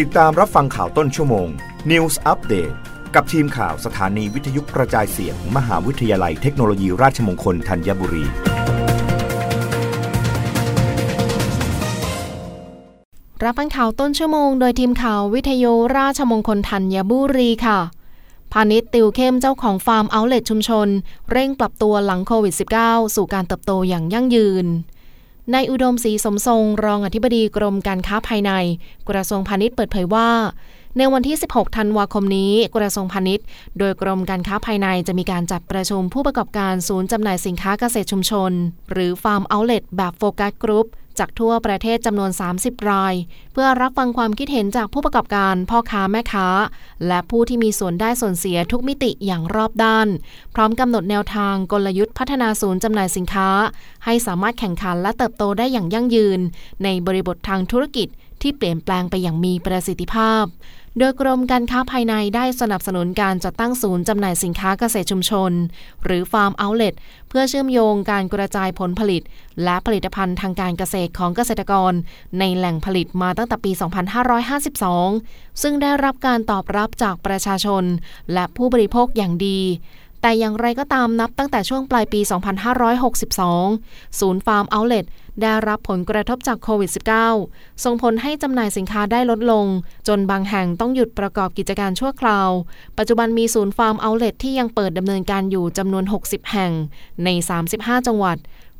ติดตามรับฟังข่าวต้นชั่วโมง News Update กับทีมข่าวสถานีวิทยุกระจายเสียงมมหาวิทยาลัยเทคโนโลยีราชมงคลธัญบุรี รับฟังข่าวต้นชั่วโมงโดยทีมข่าววิทยุราชมงคลธัญบุรีค่ะ พาณิชย์ติวเข้มเจ้าของฟาร์มเอาเลทชุมชน เร่งปรับตัวหลังโควิด -19 สู่การเติบโตอย่างยั่งยืน นายอุดมศรีสมทรงรองอธิบดีกรมการค้าภายใน กระทรวงพาณิชย์เปิดเผยว่า ในวันที่ 16 ธันวาคมนี้ กระทรวงพาณิชย์ โดยกรมการค้าภายในจะมีการจัดประชุมผู้ประกอบการศูนย์จำหน่ายสินค้าเกษตรชุมชน หรือฟาร์มเอาเลทแบบโฟกัสกรุ๊ป จากทั่วประเทศจำนวน 30 ราย เพื่อรับฟังความคิดเห็นจากผู้ประกอบการพ่อค้าแม่ค้า และผู้ที่มีส่วนได้ส่วนเสียทุกมิติอย่างรอบด้าน พร้อมกำหนดแนวทางกลยุทธ์พัฒนาศูนย์จำหน่ายสินค้า ให้สามารถแข่งขันและเติบโตได้อย่างยั่งยืน ในบริบททางธุรกิจ ที่เปลี่ยนแปลงไปอย่างมีประสิทธิภาพ โดยกรมการค้าภายในได้สนับสนุนการจัดตั้งศูนย์จำหน่ายสินค้าเกษตรชุมชน หรือฟาร์มเอาเลทเพื่อเชื่อมโยงการกระจายผลผลิต และผลิตภัณฑ์ทางการเกษตรของเกษตรกร ในแหล่งผลิตมาตั้งแต่ปี 2552 ซึ่งได้รับการตอบรับจากประชาชน และผู้บริโภคอย่างดี แต่อย่างไรก็ตามนับตั้งแต่ช่วงปลายปี 2562 ศูนย์ฟาร์มเอาเลทได้รับผลกระทบจากโควิด -19 ส่งผลให้จำหน่ายสินค้าได้ลดลง จนบางแห่งต้องหยุดประกอบกิจการชั่วคราว ปัจจุบันมีศูนย์ฟาร์มเอาเลทที่ยังเปิดดำเนินการอยู่จำนวน 60 แห่งใน 35 จังหวัด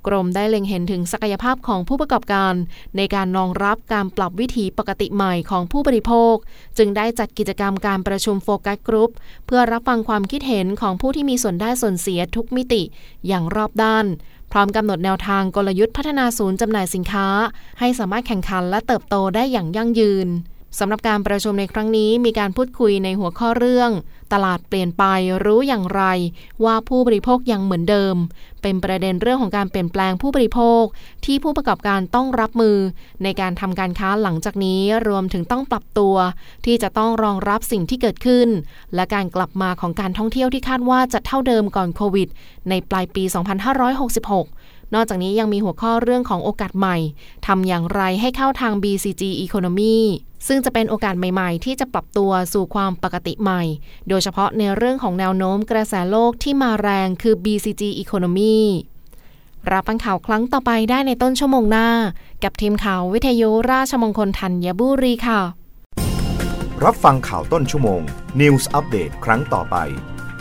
กรมได้เล็งเห็นถึงศักยภาพของผู้ประกอบการ ในการรองรับการปรับวิถีปกติใหม่ของผู้บริโภค จึงได้จัดกิจกรรมการประชุมโฟกัสกรุ๊ปเพื่อรับฟังความคิดเห็นของผู้ที่มีส่วนได้ส่วนเสียทุกมิติอย่างรอบด้าน พร้อมกำหนดแนวทางกลยุทธ์พัฒนาศูนย์จำหน่ายสินค้า ให้สามารถแข่งขันและเติบโตได้อย่างยั่งยืน สำหรับการประชุมในครั้งนี้มีการพูดคุยในหัวข้อเรื่อง ตลาดเปลี่ยนไปรู้อย่างไร ว่าผู้บริโภคยังเหมือนเดิม เป็นประเด็นเรื่องของการเปลี่ยนแปลงผู้บริโภค ที่ผู้ประกอบการต้องรับมือ ในการทำการค้าหลังจากนี้รวมถึงต้องปรับตัว ที่จะต้องรองรับสิ่งที่เกิดขึ้น และการกลับมาของการท่องเที่ยวที่คาดว่าจะเท่าเดิมก่อนโควิดในปลายปี 2566 นอกจากนี้ยังมีหัวข้อเรื่องของโอกาสใหม่ทำอย่างไรให้เข้าทาง BCG Economy ซึ่งจะเป็นโอกาสใหม่ ๆ ที่จะปรับตัวสู่ความปกติใหม่ โดยเฉพาะในเรื่องของแนวโน้มกระแสโลกที่มาแรงคือ BCG Economy รับฟังข่าวครั้งต่อไปได้ในต้นชั่วโมงหน้า กับทีมข่าววิทยุราชมงคลธัญบุรีค่ะ รับฟังข่าวต้นชั่วโมง News อัปเดตครั้งต่อไป